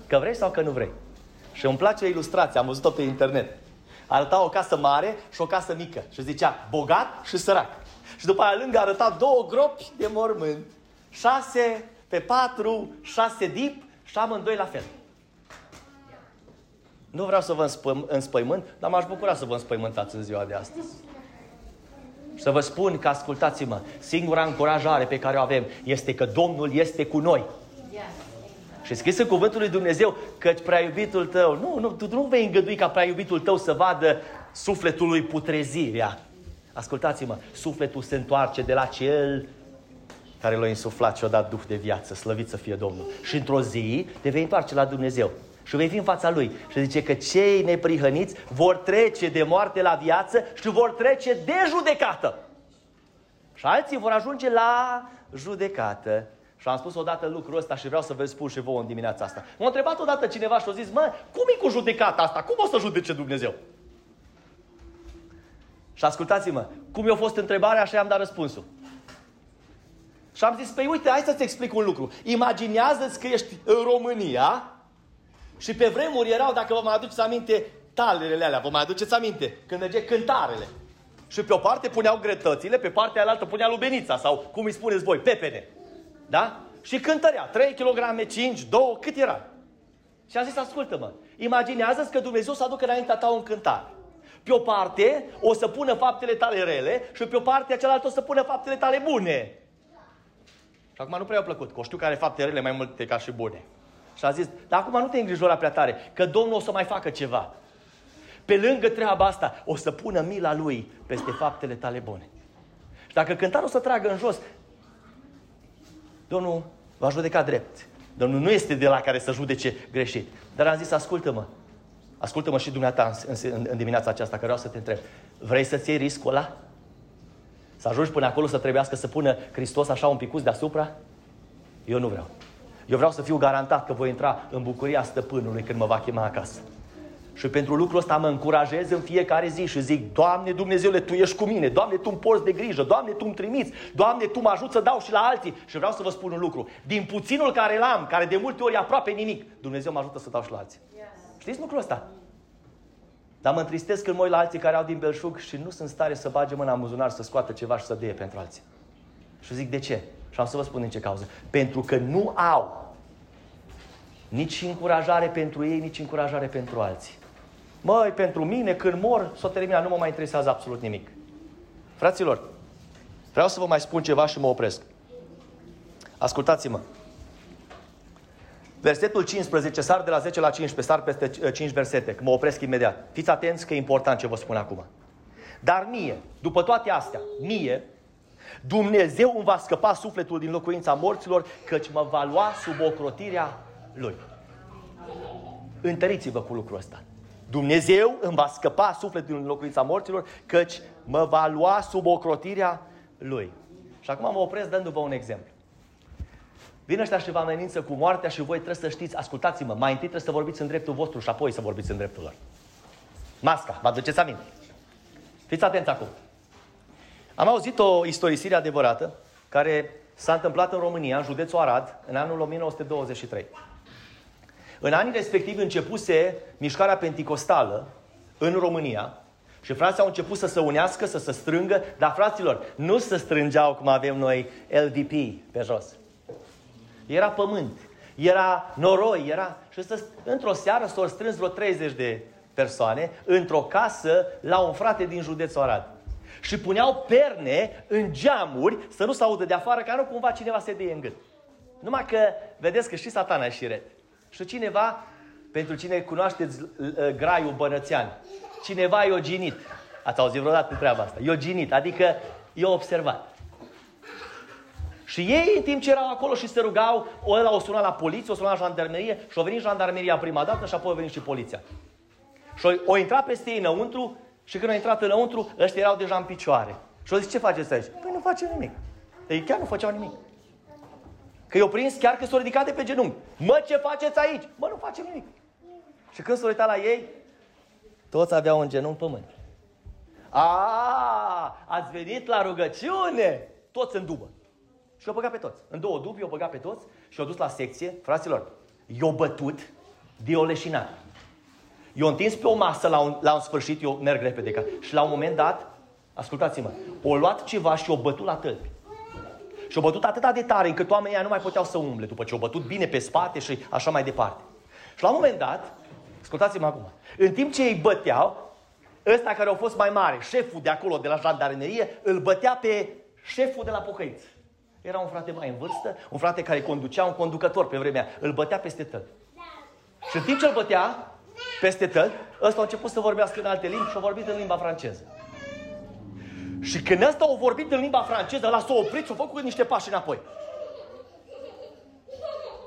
Că vrei sau că nu vrei. Și îmi place ilustrația, am văzut-o pe internet. Arăta o casă mare și o casă mică. Și zicea bogat și sărac. Și după aia lângă arăta două gropi de mormânt. Șase pe patru, șase dip și amândoi la fel. Nu vreau să vă înspăimânt, dar m-aș bucura să vă înspăimântați în ziua de astăzi. Și să vă spun că, ascultați-mă, singura încurajare pe care o avem este că Domnul este cu noi. Și scris în cuvântul lui Dumnezeu că prea iubitul tău, nu, nu, tu nu vei îngădui ca prea iubitul tău să vadă sufletul lui putrezirea. Ascultați-mă, sufletul se întoarce de la cel care l-a insuflat și a dat Duh de viață, slăvit să fie Domnul. Și într-o zi te vei întoarce la Dumnezeu și vei fi în fața Lui. Și zice că cei neprihăniți vor trece de moarte la viață și vor trece de judecată. Și alții vor ajunge la judecată. Și am spus odată lucrul ăsta și vreau să vă spun și vouă în dimineața asta. M-a întrebat odată cineva și a zis, mă, cum e cu judecata asta? Cum o să judece Dumnezeu? Și ascultați-mă, cum i-a fost întrebarea, așa i-am dat răspunsul. Și am zis, păi uite, hai să-ți explic un lucru. Imaginează-ți că ești în România și pe vremuri erau, dacă vă mai aduceți aminte, talerele alea, vă mai aduceți aminte, când merge cântarele. Și pe o parte puneau grătățile, pe partea alaltă punea lubenița sau, cum îi spuneți voi, pepene. Da? Și cântărea, 3 kg, 5, 2, cât era? Și a zis, ascultă-mă, imaginează-ți că Dumnezeu să aducă înaintea ta un cântar. Pe o parte o să pună faptele tale rele și pe o parte cealaltă o să pună faptele tale bune. Și acum nu prea a plăcut, că știu că are fapte rele mai multe ca și bune. Și a zis, dar acum nu te îngrijora prea tare, că Domnul o să mai facă ceva. Pe lângă treaba asta, o să pună mila Lui peste faptele tale bune. Și dacă cântarul o să tragă în jos, Domnul va judeca drept. Domnul nu este de la care să judece greșit. Dar am zis, ascultă-mă, ascultă-mă și dumneata în, în, în dimineața aceasta, că vreau să te întreb. Vrei să-ți iei riscul ăla? Să ajungi până acolo să trebuiască să pună Hristos așa un picuț deasupra? Eu nu vreau. Eu vreau să fiu garantat că voi intra în bucuria stăpânului când mă va chema acasă. Și pentru lucrul ăsta mă încurajez în fiecare zi și zic, Doamne Dumnezeule, Tu ești cu mine, Doamne, Tu îmi porți de grijă, Doamne, Tu îmi trimiți, Doamne, Tu mă ajut să dau și la alții. Și vreau să vă spun un lucru, din puținul care l-am, care de multe ori e aproape nimic, Dumnezeu mă ajută să dau și la alții. Yes. Știți lucrul ăsta? Dar mă întristez când mă uit la alții care au din belșug și nu sunt stare să bage mâna în buzunar să scoată ceva și să dea pentru alții. Și zic, de ce? Și am să vă spun în ce cauză. Pentru că nu au nici încurajare pentru ei, nici încurajare pentru alții. Măi, pentru mine, când mor, s-o terminat, nu mă mai interesează absolut nimic. Fraților, vreau să vă mai spun ceva și mă opresc. Ascultați-mă. Versetul 15, sar de la 10 la 15, sar peste 5 versete, că mă opresc imediat. Fiți atenți că e important ce vă spun acum. Dar mie, după toate astea, mie, Dumnezeu îmi va scăpa sufletul din locuința morților, căci mă va lua sub ocrotirea Lui. Întăriți-vă cu lucrul ăsta. Dumnezeu îmi va scăpa sufletul din locuința morților, căci mă va lua sub ocrotirea Lui. Și acum mă opresc dându-vă un exemplu. Vin ăștia și vă amenință cu moartea și voi trebuie să știți, ascultați-mă, mai întâi trebuie să vorbiți în dreptul vostru și apoi să vorbiți în dreptul lor. Masca, vă aduceți aminte. Fiți atenți acum. Am auzit o istorisire adevărată care s-a întâmplat în România, în județul Arad, în anul 1923. În anii respectivi începuse mișcarea penticostală în România și frații au început să se unească, să se strângă, dar fraților, nu se strângeau cum avem noi LDP pe jos. Era pământ, era noroi, era... Și într-o seară s-au strâns vreo 30 de persoane într-o casă la un frate din județul Arad. Și puneau perne în geamuri să nu se audă de afară, ca nu cumva cineva se dea în gât. Numai că, vedeți că și satana e șiret. Și cineva, pentru cine cunoașteți uh, graiul bănățean, cineva e oginit. Ați auzit vreodată treaba asta? E oginit, adică e observat. Și ei, în timp ce erau acolo și se rugau, ăla o suna la poliție, o suna la jandarmerie și a venit jandarmeria prima dată și apoi a venit și poliția. Și o intrat peste ei înăuntru și când au intrat înăuntru, ăștia erau deja în picioare. Și au zis, ce faceți aici? Păi nu facem nimic. Ei chiar nu făceau nimic. Că i-au prins chiar că s-au ridicat de pe genunchi. Mă, ce faceți aici? Mă, nu facem nimic. Și când s-au uitat la ei, toți aveau un genunchi pământ. A, ați venit la rugăciune? Toți în dubă. Și și-au băgat pe toți. În două dubi i-au băgat pe toți și i-au dus la secție. Fraților, i-au bătut de o leșinare. I-au întins pe o masă la un, la un sfârșit, eu merg repede. Ca, și la un moment dat, ascultați-mă, o luat ceva și o bătut la tălpi. Și o bătut atât de tare încât oamenii nu mai puteau să umble după ce o bătut bine pe spate și așa mai departe. Și la un moment dat, ascultați-mă acum, în timp ce îi băteau, ăsta care a fost mai mare, șeful de acolo, de la jandarmerie, îl bătea pe șeful de la pocăiță. Era un frate mai în vârstă, un frate care conducea, un conducător pe vremea. Îl bătea peste tăl. Și în timp ce îl bătea peste tăl, ăsta a început să vorbească în alte limbi și a vorbit în limba franceză. Și când ăsta a vorbit în limba franceză, ăla s-a oprit și a făcut niște pași înapoi.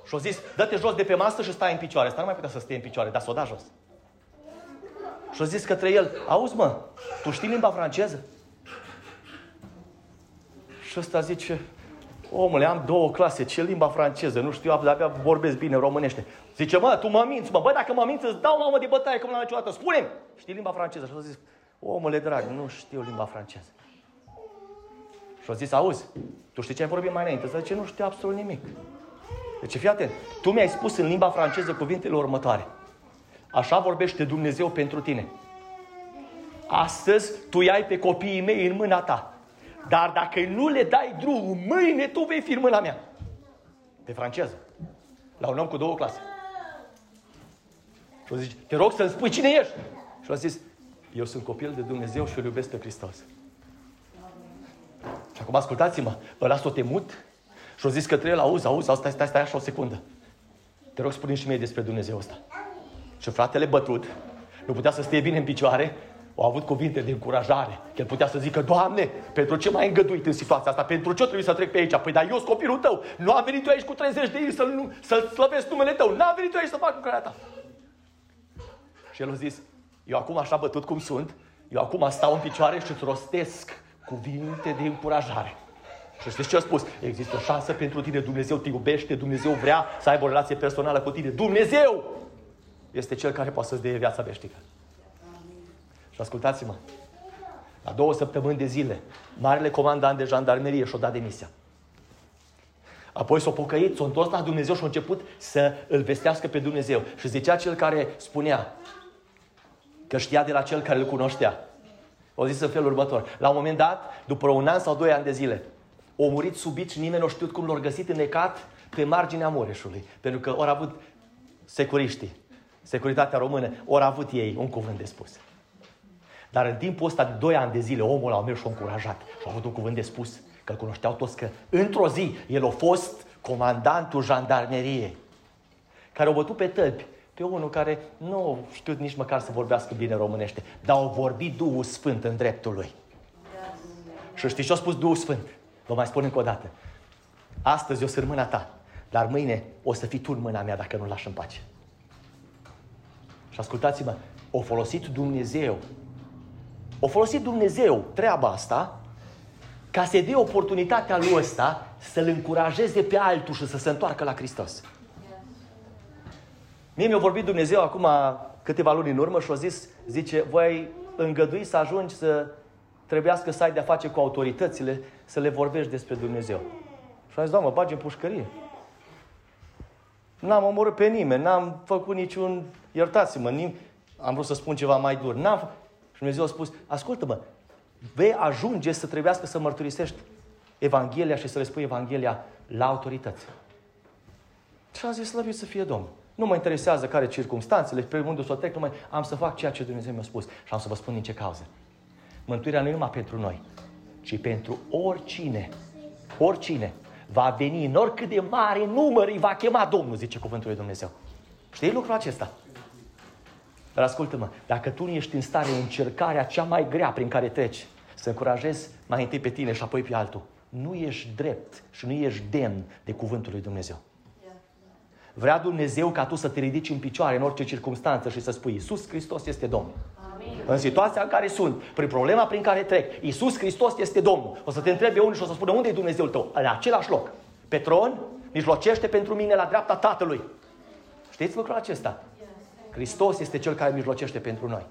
Și a zis, dă-te jos de pe masă și stai în picioare. Asta nu mai putea să stea în picioare, dar s-o da jos. Și a zis către el, auzi mă, tu știi limba franceză? Și ăsta zice, Omule, am două clase, ce limba franceză, nu știu, abia vorbesc bine românește. Zice, mă, tu mă minți, mă, bă, dacă mă minți, îți dau mamă de bătaie, cum n-am niciodată. Spune-mi, știi limba franceză? Și a zis, omule drag, nu știu limba franceză. Și a zis, auzi, tu știi ce ai vorbit mai înainte? Zice, nu știu absolut nimic. Deci fii atent, tu mi-ai spus în limba franceză cuvintele următoare. Așa vorbește Dumnezeu pentru tine. Astăzi tu ai pe copiii mei în mâna ta. Dar dacă nu le dai drumul, mâine tu vei fi în mâna mea. Pe franceză. La un om cu două clase. Și o zice, te rog să-mi spui cine ești. Și a zis, eu sunt copil de Dumnezeu și îl iubesc pe Hristos. Și acum ascultați-mă, ăla s-o temut și au zis către el, auzi, auzi, stai, stai, stai așa o secundă. Te rog, spune și mie despre Dumnezeu ăsta. Și fratele bătut, nu putea să stie bine în picioare, au avut cuvinte de încurajare. El putea să zică, Doamne, pentru ce m-ai îngăduit în situația asta? Pentru ce trebuie să trec pe aici? Păi, dar eu sunt copilul tău. Nu am venit eu aici cu 30 de ani să-l, să slăvesc numele tău. N-am venit eu aici să fac lucrarea ta. Și el a zis, eu acum așa bătut cum sunt, eu acum stau în picioare și îți rostesc cuvinte de încurajare. Și știți ce a spus? Există o șansă pentru tine, Dumnezeu te iubește, Dumnezeu vrea să aibă o relație personală cu tine. Dumnezeu este Cel care poate să-ți dea viața veșnică. Și ascultați-mă, la două săptămâni de zile, marele comandant de jandarmerie și-a dat demisia. Apoi s-a pocăit, s-a întors la Dumnezeu și a început să îl vestească pe Dumnezeu. Și zicea cel care spunea că știa de la cel care îl cunoștea. O zis în felul următor. La un moment dat, după un an sau doi ani de zile, o murit subit și nimeni nu știut cum l-au găsit înnecat pe marginea Mureșului. Pentru că au avut securiștii, securitatea română, au avut ei un cuvânt de spus. Dar în timpul ăsta de 2 ani de zile, omul a mers și a încurajat și a avut un cuvânt de spus, că îl cunoșteau toți că într-o zi el a fost comandantul jandarmeriei, care au bătut pe tălpi pe unul care nu știu nici măcar să vorbească bine românește, dar au vorbit Duhul Sfânt în dreptul lui. Și știți ce a spus Duhul Sfânt? Vă mai spun încă o dată. Astăzi eu sunt mâna ta, dar mâine o să fii tu în mâna mea dacă nu lași în pace. Și ascultați-mă, o folosit Dumnezeu. O folosit Dumnezeu treaba asta ca să dea oportunitatea lui ăsta să-l încurajeze pe altul și să se întoarcă la Hristos. Mie mi-a vorbit Dumnezeu acum câteva luni în urmă și a zis, zice, voi îngădui să ajungi să trebuiască să ai de-a face cu autoritățile, să le vorbești despre Dumnezeu. Și am zis, Doamne, bagi în pușcărie. N-am omorât pe nimeni, n-am făcut niciun, iertați-mă, nim... am vrut să spun ceva mai dur. N-am... Și Dumnezeu a spus, ascultă-mă, vei ajunge să trebuiască să mărturisești Evanghelia și să le spui Evanghelia la autorități. Și am zis, slăvit să fie Domnul. Nu mă interesează care circunstanțele, pe unde să o trec, numai am să fac ceea ce Dumnezeu mi-a spus. Și am să vă spun din ce cauză. Mântuirea nu e numai pentru noi, ci pentru oricine. Oricine va veni în oricât de mare număr îi va chema Domnul, zice cuvântul lui Dumnezeu. Știi lucrul acesta? Dar ascultă-mă, dacă tu nu ești în stare în încercarea cea mai grea prin care treci, să încurajezi mai întâi pe tine și apoi pe altul, nu ești drept și nu ești demn de cuvântul lui Dumnezeu. Vrea Dumnezeu ca tu să te ridici în picioare în orice circunstanță și să spui Iisus Hristos este Domnul. Amin. În situația în care sunt, prin problema prin care trec, Iisus Hristos este Domnul. O să te întrebe unul și o să spună unde e Dumnezeul tău? În același loc. Pe tron, mijlocește pentru mine la dreapta Tatălui. Știți lucrul acesta? Hristos este Cel care mijlocește pentru noi.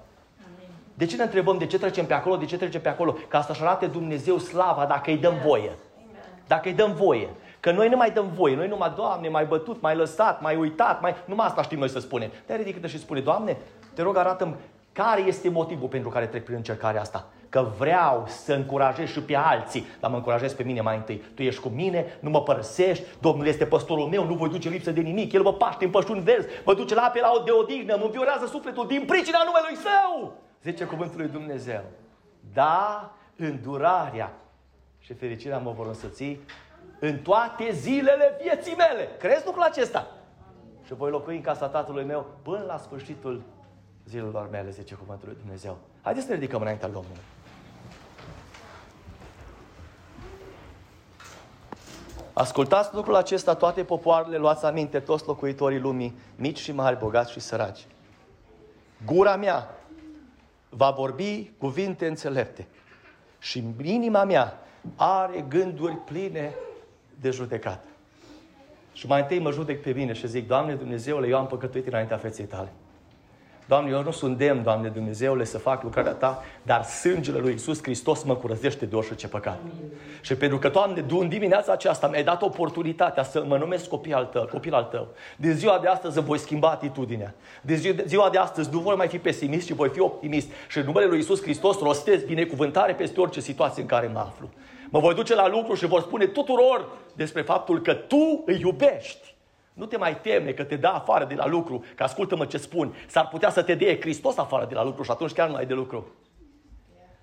De ce ne întrebăm de ce trecem pe acolo, de ce trecem pe acolo? Ca asta să arate Dumnezeu slava dacă îi dăm voie. Dacă îi dăm voie. Că noi nu mai dăm voie, noi numai, Doamne, mai bătut, mai lăsat, mai uitat, mai... numai asta știm noi să spunem. Te ridică și spune, Doamne, te rog arată care este motivul pentru care trec prin încercarea asta. Că vreau să încurajez și pe alții, dar mă încurajez pe mine mai întâi. Tu ești cu mine, nu mă părăsești, Domnul este păstorul meu, nu voi duce lipsă de nimic, El mă paște în pășuni verzi, mă duce la ape la o de odihnă, mă înviorează sufletul din pricina numelui Său. Zice cuvântul lui Dumnezeu. Da, îndurarea și fericirea mă vor însăți în toate zilele vieții mele. Crezi lucrul acesta? Și voi locui în casa tatălui meu până la sfârșitul zilelor mele, zice cuvântul lui Dumnezeu. Haideți să ne ridicăm înaintea Domnului. Ascultați lucrul acesta toate popoarele, luați aminte toți locuitorii lumii, mici și mari, bogați și săraci. Gura mea va vorbi cuvinte înțelepte și inima mea are gânduri pline de judecat. Și mai întâi mă judec pe mine și zic, Doamne Dumnezeule, eu am păcătuit înaintea feței tale. Doamne, eu nu sunt demn, Doamne Dumnezeule, să fac lucrarea Ta, dar sângele lui Isus Hristos mă curățește de orice păcat. Amin. Și pentru că, Doamne, în dimineața aceasta mi-ai dat oportunitatea să mă numesc copil al Tău, copil al tău. De ziua de astăzi voi schimba atitudinea. De ziua de astăzi nu voi mai fi pesimist, ci voi fi optimist. Și în numele lui Isus Hristos rostez binecuvântare peste orice situație în care mă aflu. Mă voi duce la lucru și vor spune tuturor despre faptul că tu îi iubești. Nu te mai teme că te dă afară de la lucru, că ascultă-mă ce spun. S-ar putea să te dea Hristos afară de la lucru și atunci chiar nu ai de lucru.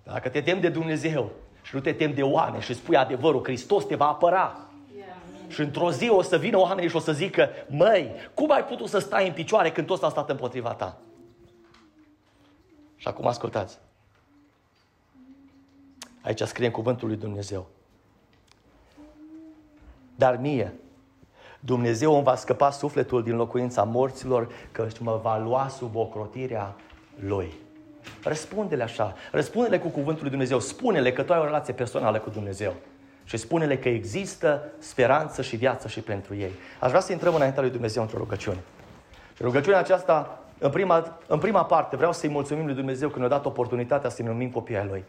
Dacă te temi de Dumnezeu și nu te temi de oameni și spui adevărul, Hristos te va apăra. Și într-o zi o să vină oamenii și o să zică, măi, cum ai putut să stai în picioare când toți a stat împotriva ta? Și acum ascultați. Aici scrie în cuvântul lui Dumnezeu. Dar mie, Dumnezeu îmi va scăpa sufletul din locuința morților, că mă va lua sub ocrotirea Lui. Răspunde-le așa, răspunde-le cu cuvântul lui Dumnezeu, spune-le că tu ai o relație personală cu Dumnezeu. Și spune-le că există speranță și viață și pentru ei. Aș vrea să intrăm înaintea lui Dumnezeu într-o rugăciune. Și rugăciunea aceasta, în prima, în prima parte, vreau să-i mulțumim lui Dumnezeu că ne-a dat oportunitatea să ne numim copii ai Lui.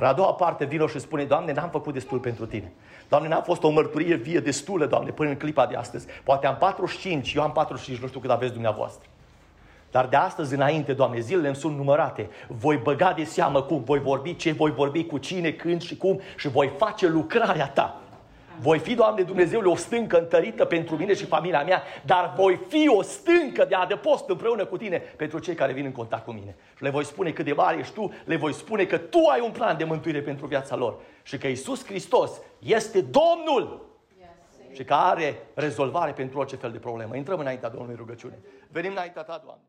Dar a doua parte vino și spune, Doamne, n-am făcut destul pentru Tine. Doamne, n-a fost o mărturie vie destulă, Doamne, până în clipa de astăzi. Poate am 45, eu am 45, nu știu cât aveți dumneavoastră. Dar de astăzi înainte, Doamne, zilele îmi sunt numărate. Voi băga de seamă cum, voi vorbi ce voi vorbi, cu cine, când și cum și voi face lucrarea Ta. Voi fi, Doamne Dumnezeule, o stâncă întărită pentru mine și familia mea, dar voi fi o stâncă de adăpost împreună cu tine pentru cei care vin în contact cu mine. Și le voi spune cât de mare ești tu, le voi spune că tu ai un plan de mântuire pentru viața lor și că Isus Hristos este Domnul și că are rezolvare pentru orice fel de problemă. Intrăm înaintea Domnului rugăciune. Venim înaintea ta, Doamne.